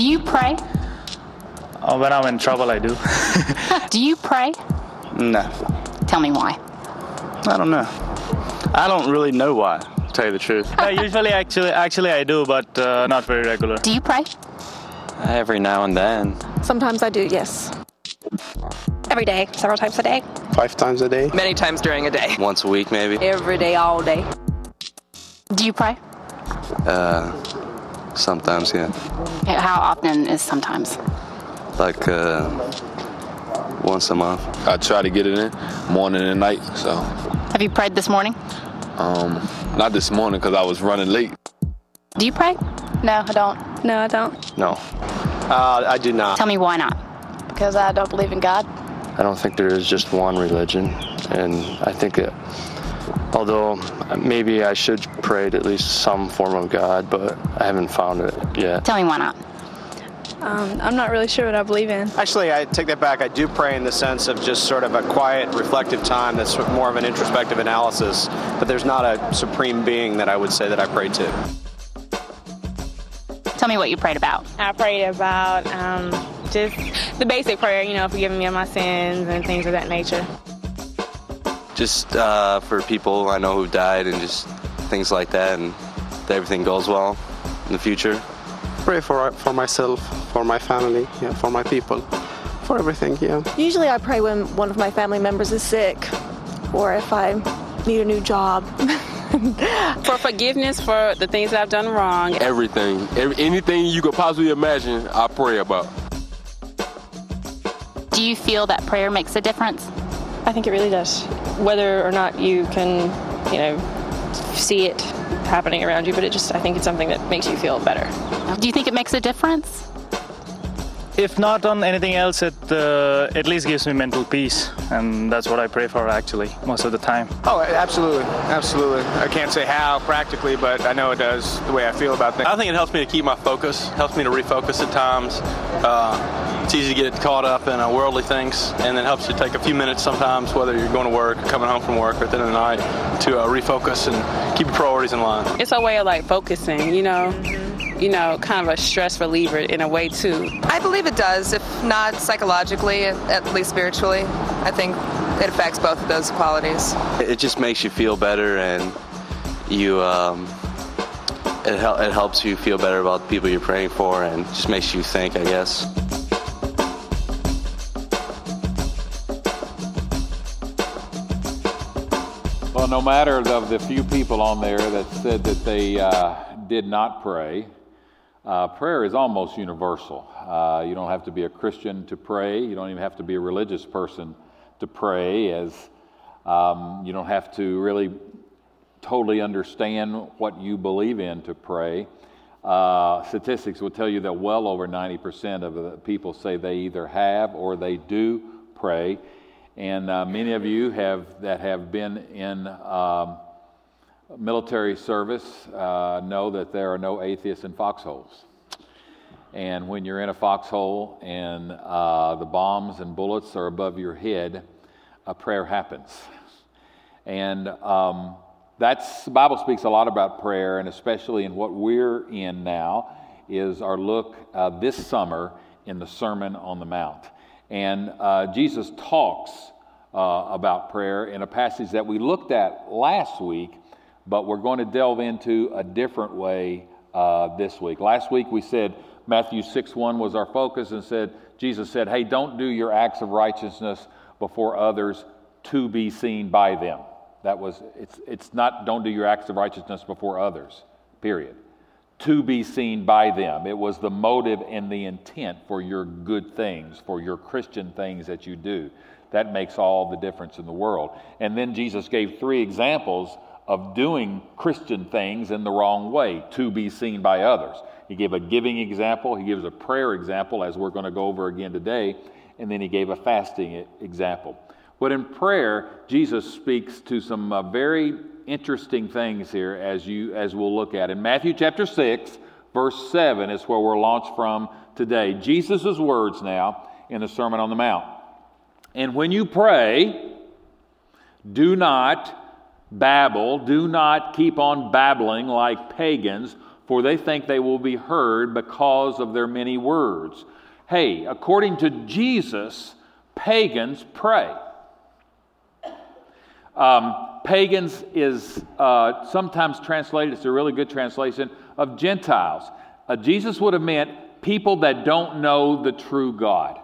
Do you pray? Uh, when I'm in trouble, I do. Do you pray? No, Tell me why. I don't know. I don't really know why, to tell you the truth. yeah, usually, actually, actually, I do, but uh, not very regular. Do you pray? Every now and then. Sometimes I do, yes. Every day, several times a day. Five times a day. Many times during a day. Once a week, maybe. Every day, all day. Do you pray? Uh, sometimes, yeah. How often is sometimes? Like uh, once a month. I try to get it in morning and night. So, Have you prayed this morning? um, not this morning because I was running late. Do you pray? No, I don't. No, I don't. No. Uh, I do not. Tell me why not. Because I don't believe in God. I don't think there is just one religion, and I think that although maybe I should pray to at least some form of God, but I haven't found it yet. Tell me why not. Um, I'm not really sure what I believe in. Actually, I take that back. I do pray in the sense of just sort of a quiet, reflective time that's more of an introspective analysis, but there's not a supreme being that I would say that I pray to. Tell me what you prayed about. I prayed about um, just the basic prayer, you know, forgiving me of my sins and things of that nature. Just uh, for people I know who died and just things like that, and that everything goes well in the future. Pray for for myself, for my family, yeah, for my people, for everything. Yeah. Usually I pray when one of my family members is sick or if I need a new job. For forgiveness for the things that I've done wrong. Everything, every, anything you could possibly imagine, I pray about. Do you feel that prayer makes a difference? I think it really does. Whether or not you can, you know, see it happening around you, but it just, I think it's something that makes you feel better. Do you think it makes a difference? If not on anything else, it uh, at least gives me mental peace, and that's what I pray for actually most of the time. Oh, absolutely, absolutely. I can't say how practically, but I know it does the way I feel about things. I think it helps me to keep my focus, helps me to refocus at times. Uh, it's easy to get caught up in uh, worldly things, and then helps you take a few minutes sometimes, whether you're going to work, or coming home from work, or at the end of the night, to uh, refocus and keep your priorities in line. It's a way of like focusing, you know, you know, kind of a stress reliever in a way too. I believe it does, if not psychologically, at least spiritually. I think it affects both of those qualities. It just makes you feel better, and you um, it, hel- it helps you feel better about the people you're praying for, and just makes you think, I guess. Well, no matter of the few people on there that said that they uh, did not pray, uh, prayer is almost universal. Uh, you don't have to be a Christian to pray. You don't even have to be a religious person to pray, as um, you don't have to really totally understand what you believe in to pray. Uh, statistics will tell you that well over 90% of the people say they either have or they do pray. And uh, many of you have that have been in um, military service uh, know that there are no atheists in foxholes. And when you're in a foxhole and uh, the bombs and bullets are above your head, a prayer happens. And um, that's the Bible speaks a lot about prayer, and especially in what we're in now is our look uh, this summer in the Sermon on the Mount. And uh, Jesus talks uh, about prayer in a passage that we looked at last week, but we're going to delve into a different way uh, this week. Last week we said Matthew 6 1 was our focus and said, Jesus said, Hey, don't do your acts of righteousness before others to be seen by them. That was, it's, it's not don't do your acts of righteousness before others, period. To be seen by them. It was the motive and the intent for your good things, for your Christian things that you do. That makes all the difference in the world. And then Jesus gave three examples of doing Christian things in the wrong way to be seen by others. He gave a giving example, he gives a prayer example, as we're going to go over again today, and then he gave a fasting example. But in prayer, Jesus speaks to some uh, very interesting things here as, you, as we'll look at. In Matthew chapter 6, verse 7 is where we're launched from today. Jesus' words now in the Sermon on the Mount. And when you pray, do not babble, do not keep on babbling like pagans, for they think they will be heard because of their many words. Hey, according to Jesus, pagans pray. Um, pagans is uh, sometimes translated, it's a really good translation, of Gentiles. Uh, Jesus would have meant people that don't know the true God,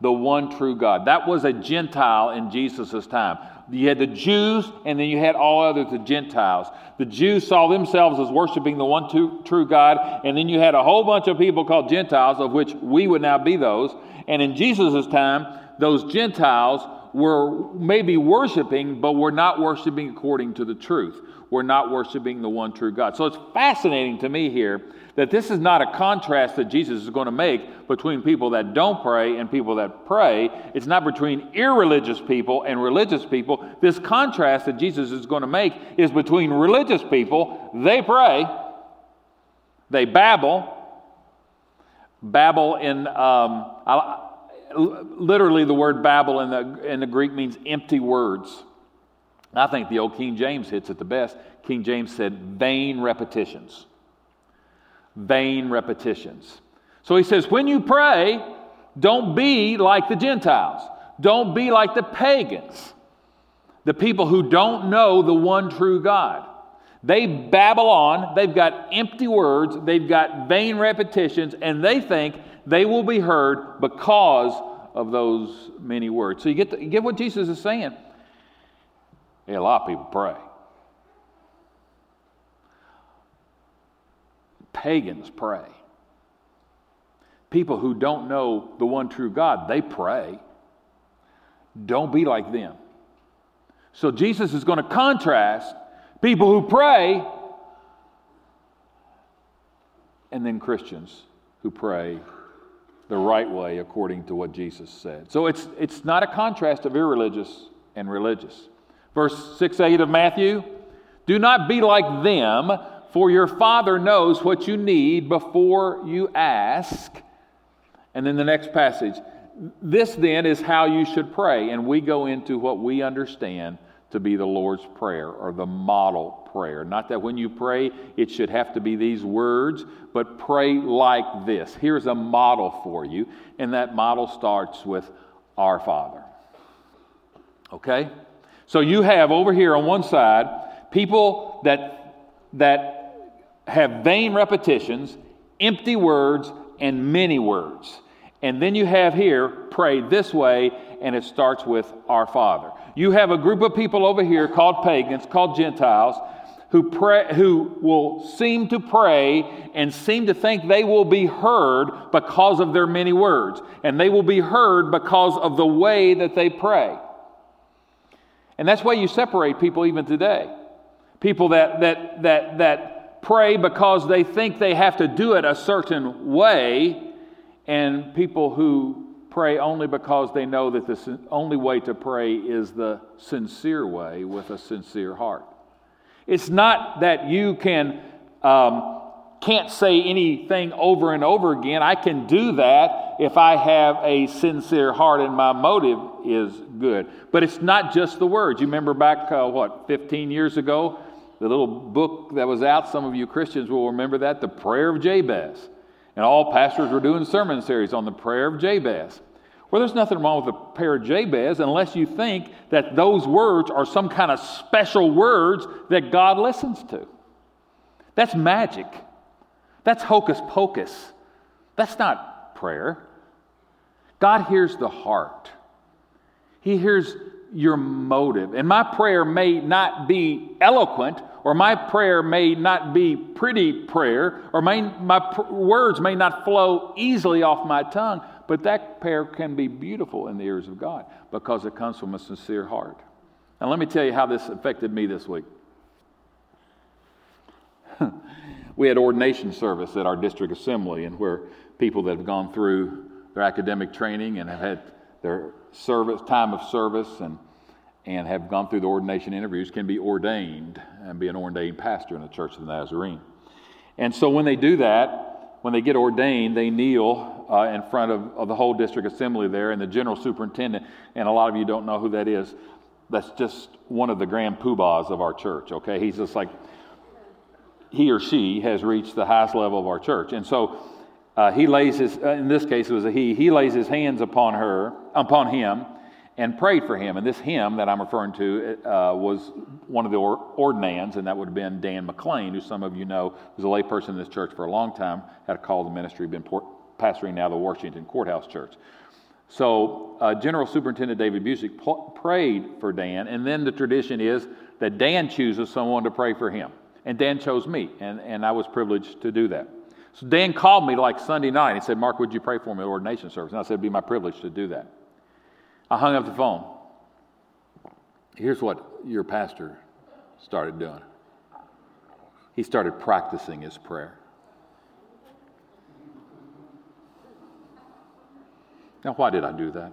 the one true God. That was a Gentile in Jesus' time. You had the Jews, and then you had all others, the Gentiles. The Jews saw themselves as worshiping the one true, true God, and then you had a whole bunch of people called Gentiles, of which we would now be those. And in Jesus' time, those Gentiles were maybe worshiping, but were not worshiping according to the truth. We're not worshiping the one true God. So it's fascinating to me here that this is not a contrast that Jesus is going to make between people that don't pray and people that pray. It's not between irreligious people and religious people. This contrast that Jesus is going to make is between religious people, they pray, they babble. Babble in, um, literally, the word babble in the, in the Greek means empty words. I think the old King James hits it the best. King James said, vain repetitions. Vain repetitions. So he says, when you pray, don't be like the Gentiles. Don't be like the pagans, the people who don't know the one true God. They babble on, they've got empty words, they've got vain repetitions, and they think they will be heard because of those many words. So you get, to, you get what Jesus is saying. Hey, a lot of people pray. Pagans pray. People who don't know the one true God, they pray. Don't be like them. So Jesus is going to contrast people who pray and then Christians who pray the right way according to what Jesus said. So it's, it's not a contrast of irreligious and religious. Verse 6 8 of Matthew Do not be like them, for your Father knows what you need before you ask. And then the next passage This then is how you should pray. And we go into what we understand to be the Lord's Prayer or the model prayer. Not that when you pray, it should have to be these words, but pray like this. Here's a model for you, and that model starts with Our Father. Okay? So you have over here on one side people that, that have vain repetitions, empty words, and many words. And then you have here, pray this way, and it starts with our Father. You have a group of people over here called pagans, called Gentiles, who, pray, who will seem to pray and seem to think they will be heard because of their many words. And they will be heard because of the way that they pray. And that's why you separate people even today. People that, that, that, that pray because they think they have to do it a certain way, and people who pray only because they know that the only way to pray is the sincere way with a sincere heart. It's not that you can um, can't say anything over and over again. I can do that if I have a sincere heart and my motive is good. But it's not just the words. You remember back, uh, what, 15 years ago? The little book that was out, some of you Christians will remember that, The Prayer of Jabez. And all pastors were doing sermon series on the prayer of Jabez. Well, there's nothing wrong with the prayer of Jabez unless you think that those words are some kind of special words that God listens to. That's magic. That's hocus pocus. That's not prayer. God hears the heart, He hears your motive. And my prayer may not be eloquent, or my prayer may not be pretty prayer, or my, my pr- words may not flow easily off my tongue, but that prayer can be beautiful in the ears of God because it comes from a sincere heart. And let me tell you how this affected me this week. we had ordination service at our district assembly, and where people that have gone through their academic training and have had their service time of service and and have gone through the ordination interviews can be ordained and be an ordained pastor in the Church of the Nazarene. And so when they do that, when they get ordained, they kneel uh, in front of, of the whole district assembly there and the general superintendent. And a lot of you don't know who that is. That's just one of the grand poobahs of our church, okay? He's just like he or she has reached the highest level of our church. And so uh, he lays his, uh, in this case it was a he, he lays his hands upon her, upon him, and prayed for him. And this him that I'm referring to uh, was one of the or- ordinands, and that would have been Dan McLean, who some of you know was a layperson in this church for a long time, had a call to ministry, been pastoring now the Washington Courthouse Church. So uh, General Superintendent David Busic pl- prayed for Dan, and then the tradition is that Dan chooses someone to pray for him. And Dan chose me, and, and I was privileged to do that. So Dan called me like Sunday night. He said, Mark, would you pray for me at ordination service? And I said, it'd be my privilege to do that. I hung up the phone. Here's what your pastor started doing he started practicing his prayer. Now, why did I do that?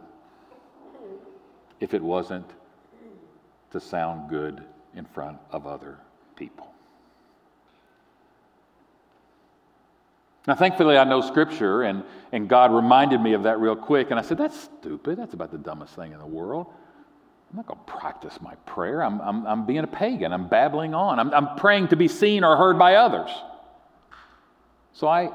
If it wasn't to sound good in front of other people. Now, thankfully, I know Scripture, and, and God reminded me of that real quick. And I said, That's stupid. That's about the dumbest thing in the world. I'm not going to practice my prayer. I'm, I'm, I'm being a pagan. I'm babbling on. I'm, I'm praying to be seen or heard by others. So I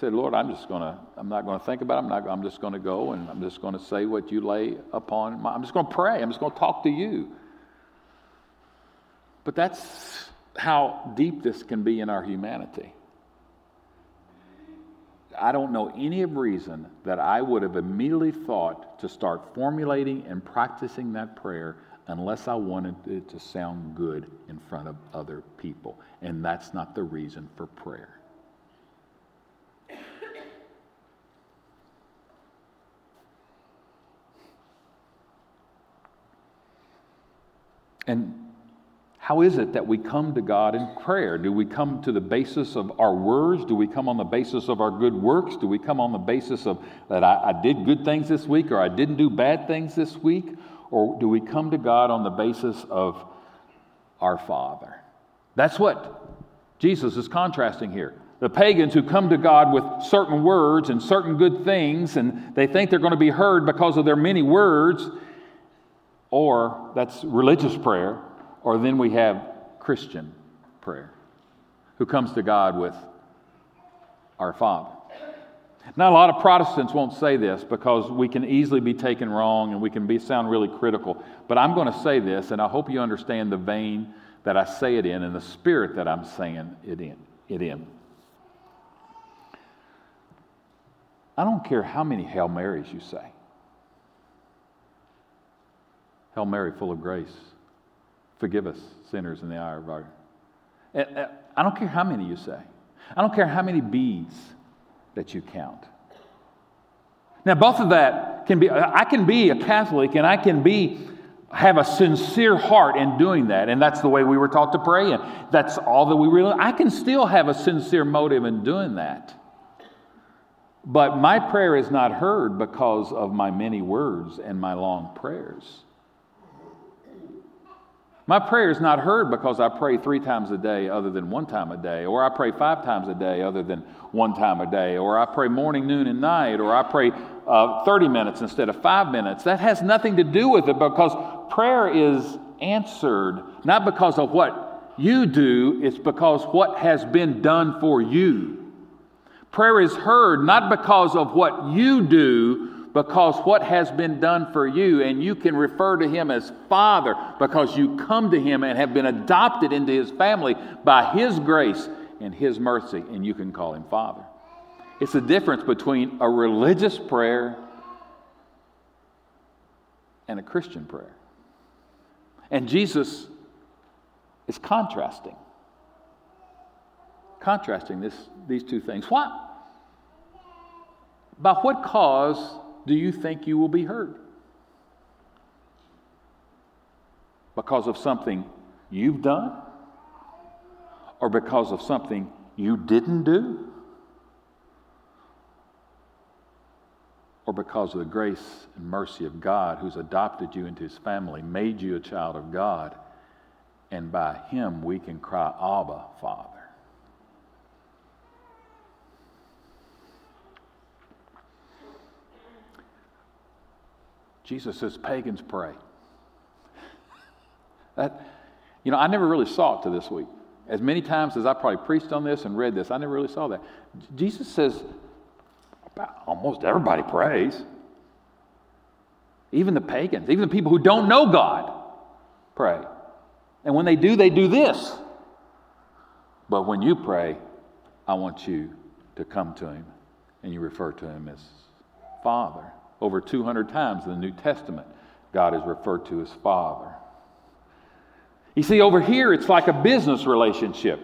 said, Lord, I'm just going to, I'm not going to think about it. I'm, not, I'm just going to go and I'm just going to say what you lay upon my, I'm just going to pray. I'm just going to talk to you. But that's how deep this can be in our humanity. I don't know any reason that I would have immediately thought to start formulating and practicing that prayer unless I wanted it to sound good in front of other people. And that's not the reason for prayer. And how is it that we come to God in prayer? Do we come to the basis of our words? Do we come on the basis of our good works? Do we come on the basis of that I, I, did good things this week or I didn't do bad things this week? Or do we come to God on the basis of our Father? That's what Jesus is contrasting here. The pagans who come to God with certain words and certain good things, and they think they're going to be heard because of their many words, or that's religious prayer or then we have Christian prayer, who comes to God with our Father. Now, a lot of Protestants won't say this because we can easily be taken wrong and we can be, sound really critical. But I'm going to say this, and I hope you understand the vein that I say it in and the spirit that I'm saying it in. It in. I don't care how many Hail Marys you say. Hail Mary, full of grace. Forgive us, sinners, in the hour of our. Eh, eh, I don't care how many you say. I don't care how many beads that you count. Now, both of that can be, I can be a Catholic and I can be, have a sincere heart in doing that. And that's the way we were taught to pray. And that's all that we really, I can still have a sincere motive in doing that. But my prayer is not heard because of my many words and my long prayers. My prayer is not heard because I pray three times a day other than one time a day, or I pray five times a day other than one time a day, or I pray morning, noon, and night, or I pray uh, 30 minutes instead of five minutes. That has nothing to do with it because prayer is answered not because of what you do, it's because what has been done for you. Prayer is heard not because of what you do, because what has been done for you, and you can refer to him as Father because you come to him and have been adopted into his family by his grace and his mercy, and you can call him Father. It's the difference between a religious prayer and a Christian prayer. And Jesus is contrasting. Contrasting this, these two things. What? By what cause do you think you will be heard? Because of something you've done? Or because of something you didn't do? Or because of the grace and mercy of God who's adopted you into his family, made you a child of God, and by him we can cry, Abba, Father. Jesus says pagans pray. That, you know, I never really saw it to this week. as many times as I probably preached on this and read this, I never really saw that. Jesus says, almost everybody prays. Even the pagans, even the people who don't know God, pray. And when they do, they do this. But when you pray, I want you to come to Him and you refer to Him as Father. Over 200 times in the New Testament, God is referred to as Father. You see, over here, it's like a business relationship.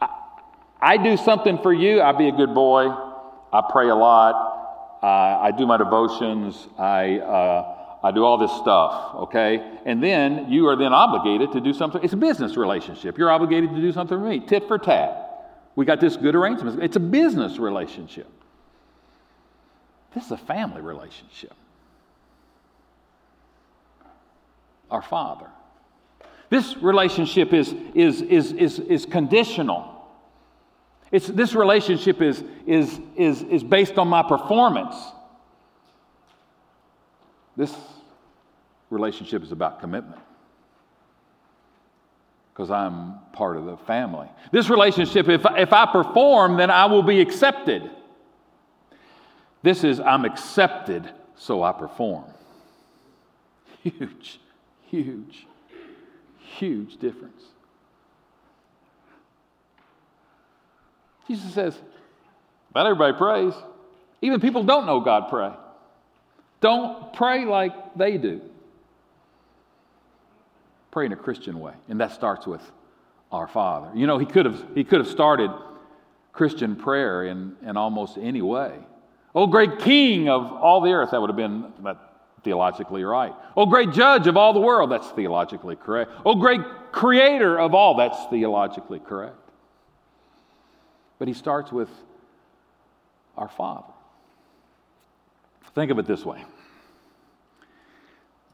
I, I do something for you, I be a good boy, I pray a lot, uh, I do my devotions, I, uh, I do all this stuff, okay? And then you are then obligated to do something. It's a business relationship. You're obligated to do something for me, tit for tat. We got this good arrangement. It's a business relationship. This is a family relationship. Our Father. This relationship is, is, is, is, is conditional. It's, this relationship is, is, is, is based on my performance. This relationship is about commitment because I'm part of the family. This relationship, if, if I perform, then I will be accepted. This is I'm accepted, so I perform. Huge, huge, huge difference. Jesus says, not everybody prays. Even people don't know God pray. Don't pray like they do. Pray in a Christian way. And that starts with our Father. You know, he could have, he could have started Christian prayer in, in almost any way. Oh, great King of all the earth, that would have been theologically right. Oh, great Judge of all the world, that's theologically correct. Oh, great Creator of all, that's theologically correct. But he starts with our Father. Think of it this way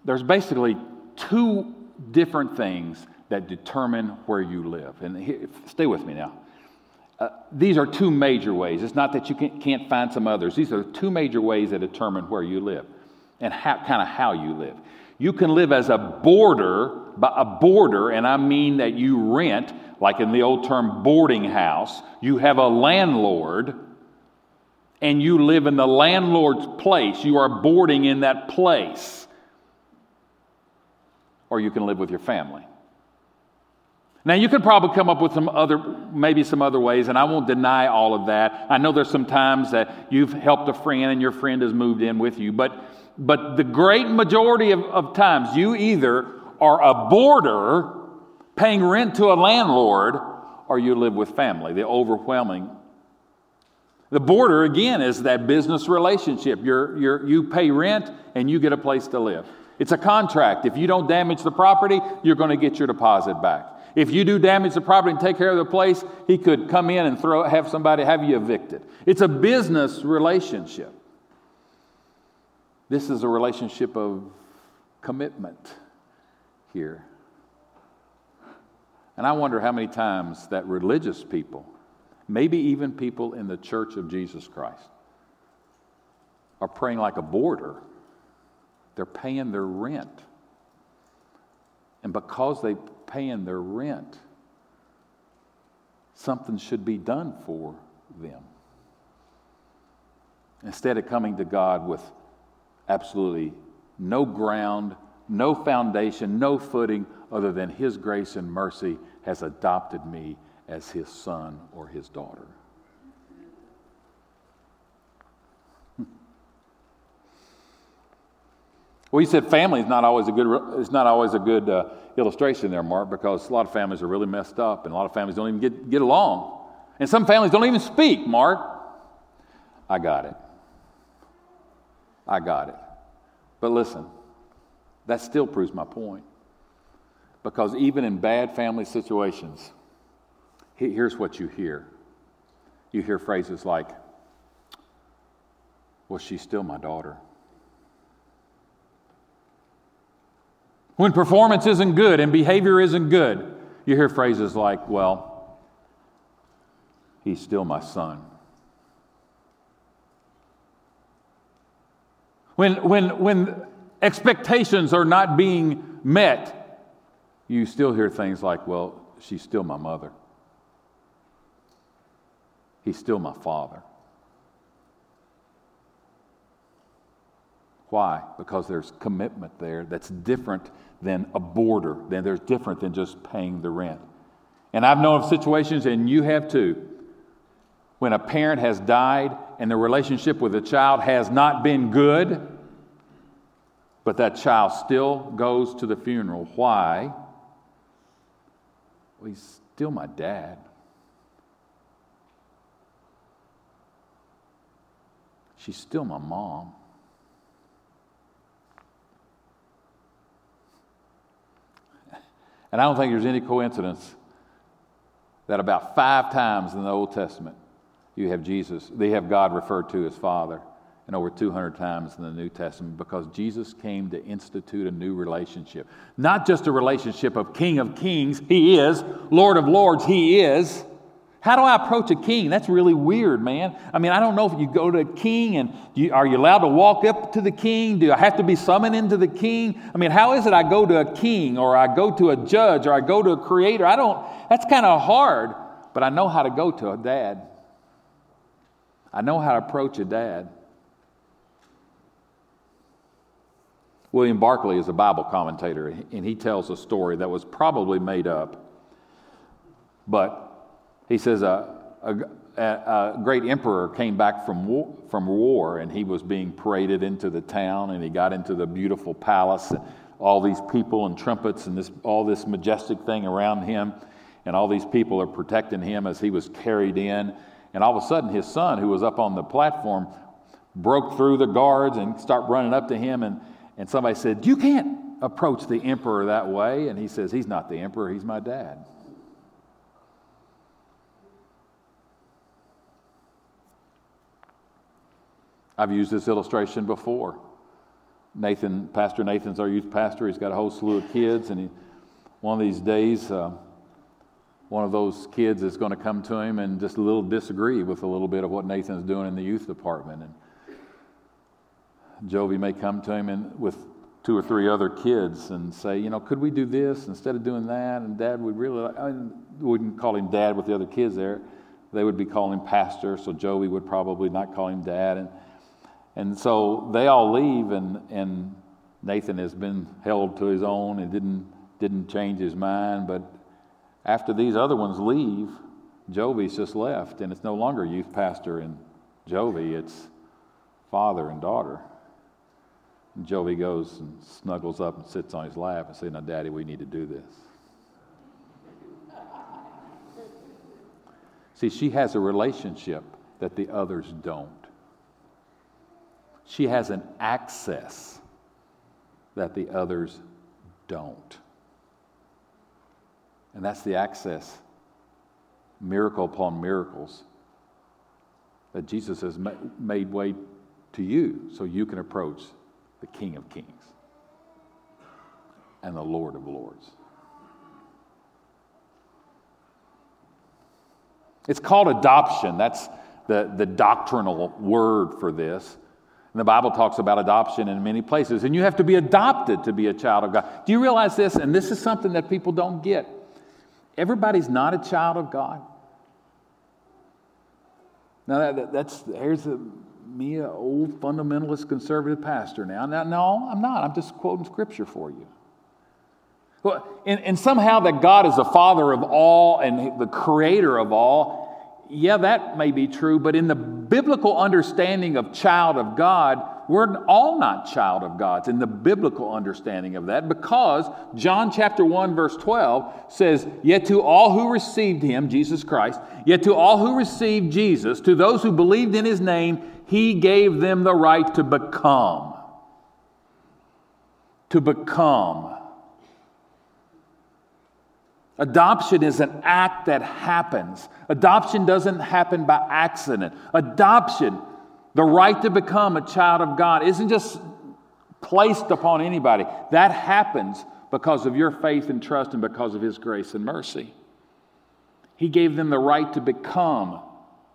there's basically two different things that determine where you live. And stay with me now. Uh, these are two major ways. It's not that you can, can't find some others. These are two major ways that determine where you live and how, kind of how you live. You can live as a boarder, by a boarder, and I mean that you rent, like in the old term boarding house. You have a landlord and you live in the landlord's place. You are boarding in that place. Or you can live with your family. Now, you could probably come up with some other, maybe some other ways, and I won't deny all of that. I know there's some times that you've helped a friend and your friend has moved in with you, but, but the great majority of, of times, you either are a boarder paying rent to a landlord or you live with family, the overwhelming the boarder, again, is that business relationship. You're, you're, you pay rent and you get a place to live. It's a contract. If you don't damage the property, you're going to get your deposit back. If you do damage the property and take care of the place, he could come in and throw, have somebody have you evicted. It's a business relationship. This is a relationship of commitment here. And I wonder how many times that religious people maybe even people in the church of Jesus Christ, are praying like a boarder. They're paying their rent. And because they're paying their rent, something should be done for them. Instead of coming to God with absolutely no ground, no foundation, no footing other than His grace and mercy has adopted me as his son or his daughter. Well, you said family is not always a good, it's not always a good uh, illustration there, Mark, because a lot of families are really messed up and a lot of families don't even get, get along. And some families don't even speak, Mark. I got it. I got it. But listen, that still proves my point. Because even in bad family situations, here's what you hear you hear phrases like, Well, she's still my daughter. When performance isn't good and behavior isn't good, you hear phrases like, Well, he's still my son. When, when, when expectations are not being met, you still hear things like, Well, she's still my mother. He's still my father. Why? Because there's commitment there that's different than a boarder, then there's different than just paying the rent. And I've known of situations, and you have too, when a parent has died and the relationship with the child has not been good, but that child still goes to the funeral. Why? Well, he's still my dad. She's still my mom. And I don't think there's any coincidence that about five times in the Old Testament you have Jesus, they have God referred to as Father, and over 200 times in the New Testament because Jesus came to institute a new relationship. Not just a relationship of King of Kings, He is, Lord of Lords, He is. How do I approach a king? That's really weird, man. I mean, I don't know if you go to a king and you, are you allowed to walk up to the king? Do I have to be summoned into the king? I mean, how is it I go to a king or I go to a judge or I go to a creator? I don't, that's kind of hard, but I know how to go to a dad. I know how to approach a dad. William Barclay is a Bible commentator, and he tells a story that was probably made up. But he says a, a, a, great emperor came back from war, from war, and he was being paraded into the town, and he got into the beautiful palace, and all these people and trumpets and this, all this majestic thing around him, and all these people are protecting him as he was carried in. And all of a sudden, his son, who was up on the platform, broke through the guards and started running up to him. And, and somebody said, You can't approach the emperor that way. And he says, He's not the emperor, he's my dad. I've used this illustration before. Nathan, Pastor Nathan's our youth pastor. He's got a whole slew of kids, and he, one of these days, uh, one of those kids is going to come to him and just a little disagree with a little bit of what Nathan's doing in the youth department. And Jovi may come to him and with two or three other kids and say, you know, could we do this instead of doing that? And Dad would really, I mean, wouldn't call him Dad with the other kids there. They would be calling him Pastor, so Joey would probably not call him Dad. And and so they all leave, and, and Nathan has been held to his own and didn't, didn't change his mind. But after these other ones leave, Jovi's just left, and it's no longer youth pastor and Jovi, it's father and daughter. And Jovi goes and snuggles up and sits on his lap and says, Now, Daddy, we need to do this. See, she has a relationship that the others don't. She has an access that the others don't. And that's the access, miracle upon miracles, that Jesus has made way to you so you can approach the King of Kings and the Lord of Lords. It's called adoption. That's the, the doctrinal word for this. And the Bible talks about adoption in many places, and you have to be adopted to be a child of God. Do you realize this? And this is something that people don't get. Everybody's not a child of God. Now, that, that's here's a, me, an old fundamentalist conservative pastor now. now. No, I'm not. I'm just quoting scripture for you. Well, and, and somehow that God is the father of all and the creator of all yeah, that may be true, but in the biblical understanding of child of God, we're all not child of God's in the biblical understanding of that because John chapter 1 verse 12 says, "Yet to all who received him, Jesus Christ, yet to all who received Jesus, to those who believed in his name, he gave them the right to become. To become Adoption is an act that happens. Adoption doesn't happen by accident. Adoption, the right to become a child of God, isn't just placed upon anybody. That happens because of your faith and trust and because of His grace and mercy. He gave them the right to become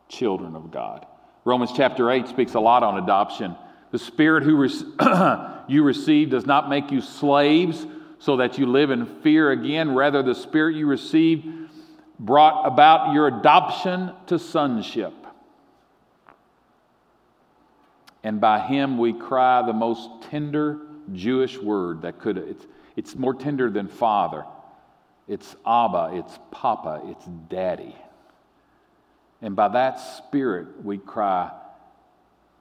children of God. Romans chapter 8 speaks a lot on adoption. The Spirit who you receive does not make you slaves so that you live in fear again. Rather, the Spirit you received brought about your adoption to sonship. And by him we cry the most tender Jewish word that could, it's, it's more tender than father. It's Abba, it's Papa, it's Daddy. And by that Spirit we cry,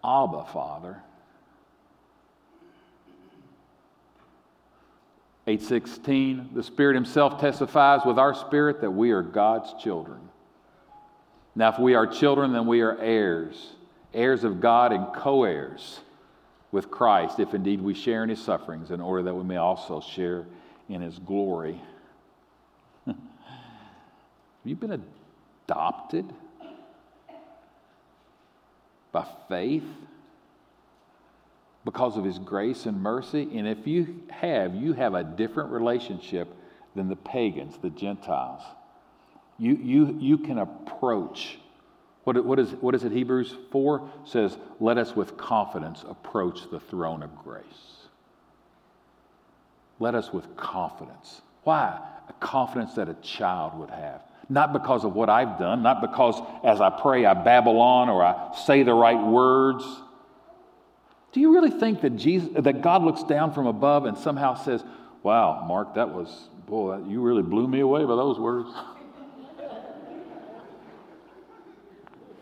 Abba, Father. 816, the Spirit Himself testifies with our spirit that we are God's children. Now, if we are children, then we are heirs, heirs of God and co heirs with Christ, if indeed we share in His sufferings, in order that we may also share in His glory. Have you been adopted by faith? Because of his grace and mercy. And if you have, you have a different relationship than the pagans, the Gentiles. You, you, you can approach. What, what, is, what is it Hebrews 4 says? Let us with confidence approach the throne of grace. Let us with confidence. Why? A confidence that a child would have. Not because of what I've done, not because as I pray I babble on or I say the right words do you really think that, Jesus, that God looks down from above and somehow says, Wow, Mark, that was, boy, you really blew me away by those words?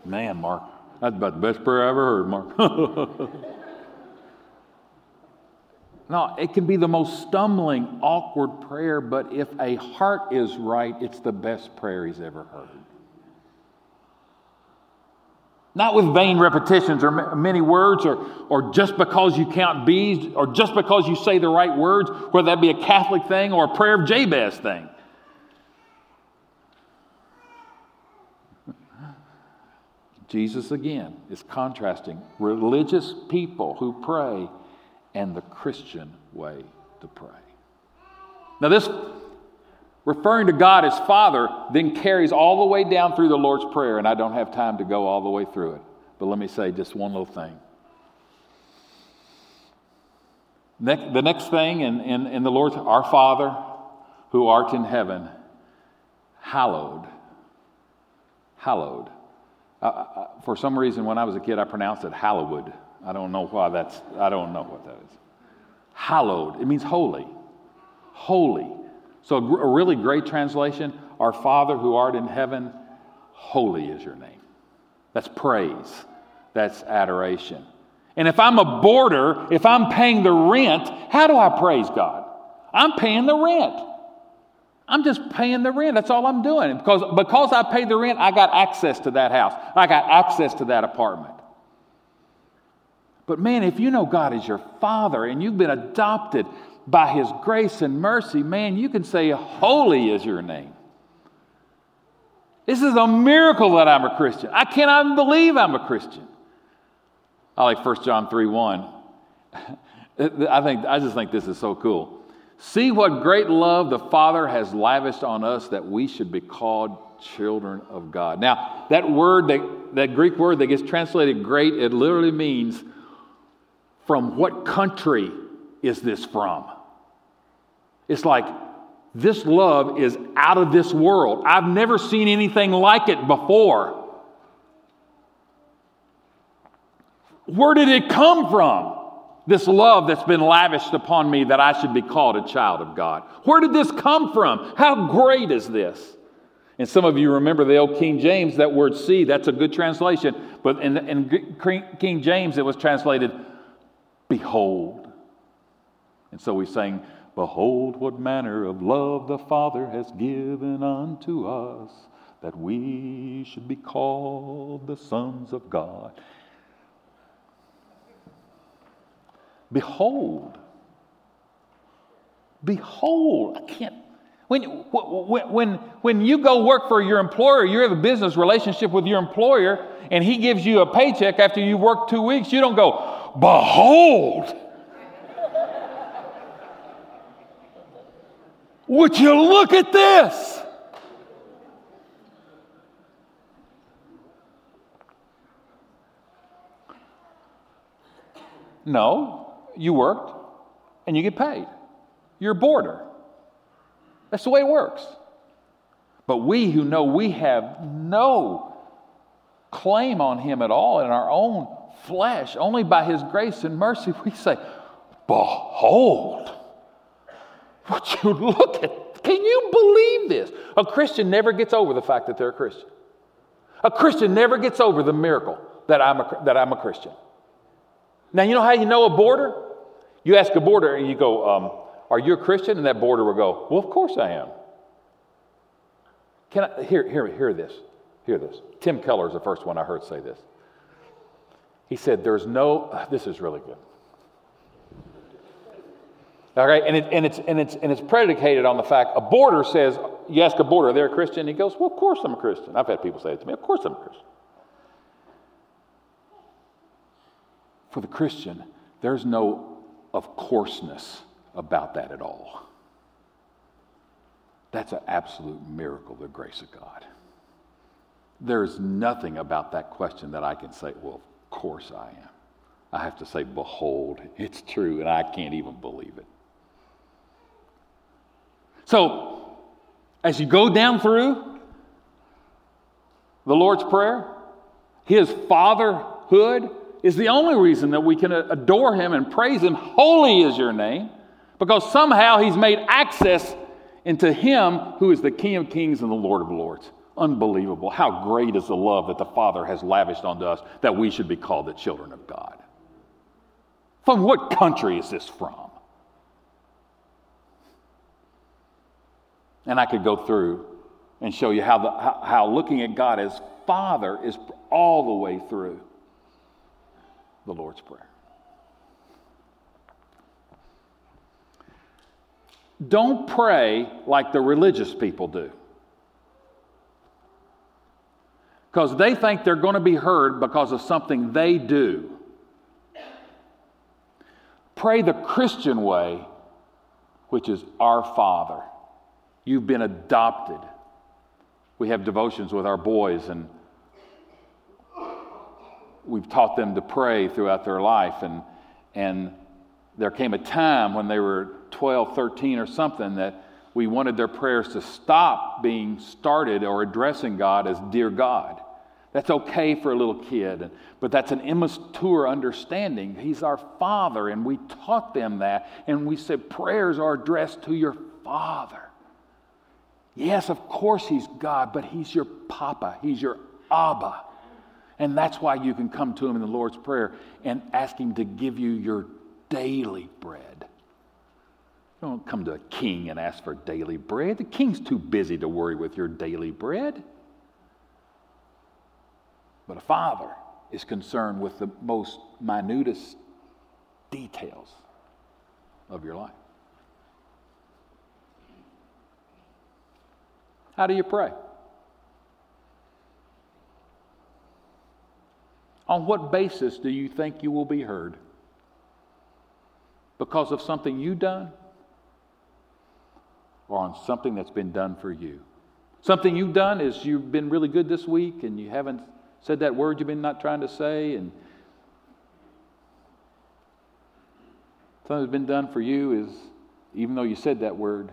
Man, Mark, that's about the best prayer I ever heard, Mark. no, it can be the most stumbling, awkward prayer, but if a heart is right, it's the best prayer he's ever heard. Not with vain repetitions or many words or, or just because you count bees or just because you say the right words, whether that be a Catholic thing or a prayer of Jabez thing. Jesus again is contrasting religious people who pray and the Christian way to pray. Now, this referring to God as Father, then carries all the way down through the Lord's Prayer, and I don't have time to go all the way through it. But let me say just one little thing. The next thing in, in, in the Lord's, our Father who art in heaven, hallowed. Hallowed. Uh, for some reason, when I was a kid, I pronounced it Hallowed. I don't know why that's, I don't know what that is. Hallowed. It means holy. Holy. So, a really great translation Our Father who art in heaven, holy is your name. That's praise, that's adoration. And if I'm a boarder, if I'm paying the rent, how do I praise God? I'm paying the rent. I'm just paying the rent. That's all I'm doing. Because, because I pay the rent, I got access to that house. I got access to that apartment. But man, if you know God is your father and you've been adopted by his grace and mercy, man, you can say, Holy is your name. This is a miracle that I'm a Christian. I cannot even believe I'm a Christian. I like 1 John 3 1. I, think, I just think this is so cool. See what great love the Father has lavished on us that we should be called children of God. Now, that word, that, that Greek word that gets translated great, it literally means from what country is this from? It's like, this love is out of this world. I've never seen anything like it before. Where did it come from? This love that's been lavished upon me that I should be called a child of God. Where did this come from? How great is this? And some of you remember the old King James, that word see, that's a good translation. But in, in King James, it was translated, behold. And so we sang, Behold, what manner of love the Father has given unto us, that we should be called the sons of God. Behold, behold, I can't. When, when, when you go work for your employer, you have a business relationship with your employer, and he gives you a paycheck after you work two weeks, you don't go, Behold! Would you look at this? No, you worked and you get paid. You're a boarder. That's the way it works. But we who know we have no claim on him at all in our own flesh, only by his grace and mercy, we say, Behold, would you look at, can you believe this? A Christian never gets over the fact that they're a Christian. A Christian never gets over the miracle that I'm a, that I'm a Christian. Now, you know how you know a boarder? You ask a boarder and you go, um, Are you a Christian? And that boarder will go, Well, of course I am. Can I hear, hear, hear this? Hear this. Tim Keller is the first one I heard say this. He said, There's no, this is really good. All right, and, it, and, it's, and, it's, and it's predicated on the fact a boarder says, You ask a boarder, they're a Christian? He goes, Well, of course I'm a Christian. I've had people say it to me, Of course I'm a Christian. For the Christian, there's no of courseness about that at all. That's an absolute miracle, the grace of God. There's nothing about that question that I can say, well, of course I am. I have to say, behold, it's true, and I can't even believe it. So, as you go down through the Lord's Prayer, His fatherhood is the only reason that we can adore Him and praise Him. Holy is your name, because somehow He's made access into Him who is the King of kings and the Lord of lords. Unbelievable. How great is the love that the Father has lavished onto us that we should be called the children of God. From what country is this from? And I could go through and show you how, the, how, how looking at God as Father is all the way through the Lord's Prayer. Don't pray like the religious people do. Because they think they're going to be heard because of something they do. Pray the Christian way, which is our Father. You've been adopted. We have devotions with our boys, and we've taught them to pray throughout their life. And, and there came a time when they were 12, 13 or something that we wanted their prayers to stop being started or addressing God as dear God. That's okay for a little kid, but that's an immature understanding. He's our Father, and we taught them that, and we said prayers are addressed to your Father. Yes, of course, He's God, but He's your Papa, He's your Abba. And that's why you can come to Him in the Lord's Prayer and ask Him to give you your daily bread. Don't come to a king and ask for daily bread. The king's too busy to worry with your daily bread. But a father is concerned with the most minutest details of your life. How do you pray? On what basis do you think you will be heard? Because of something you've done? Or on something that's been done for you? Something you've done is you've been really good this week and you haven't said that word you've been not trying to say, and something that's been done for you is even though you said that word,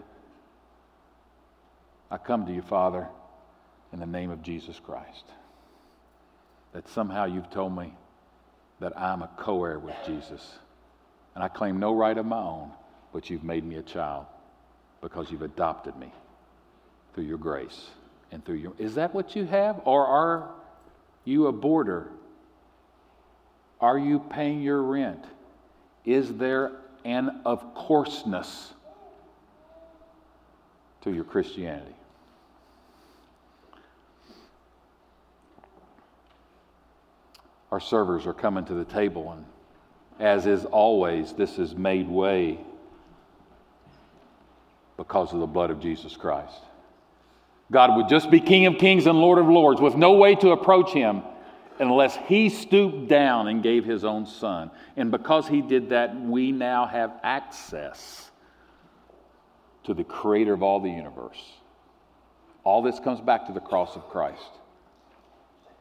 I come to you, Father, in the name of Jesus Christ. That somehow you've told me that I'm a co heir with Jesus. And I claim no right of my own, but you've made me a child because you've adopted me through your grace and through your. Is that what you have? Or are you a boarder? Are you paying your rent? Is there an of courseness to your Christianity? Our servers are coming to the table, and as is always, this is made way because of the blood of Jesus Christ. God would just be King of Kings and Lord of Lords with no way to approach Him unless He stooped down and gave His own Son. And because He did that, we now have access to the Creator of all the universe. All this comes back to the cross of Christ.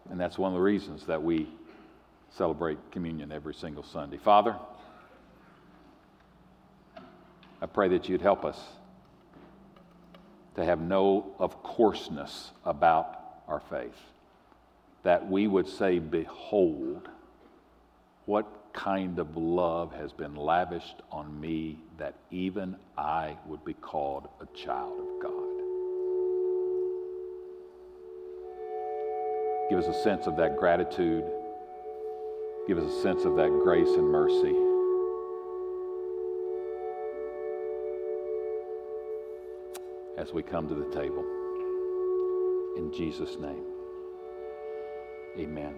And that's one of the reasons that we celebrate communion every single Sunday. Father, I pray that you'd help us to have no of courseness about our faith. That we would say, Behold, what kind of love has been lavished on me that even I would be called a child of God. Give us a sense of that gratitude. Give us a sense of that grace and mercy. As we come to the table. In Jesus' name, amen.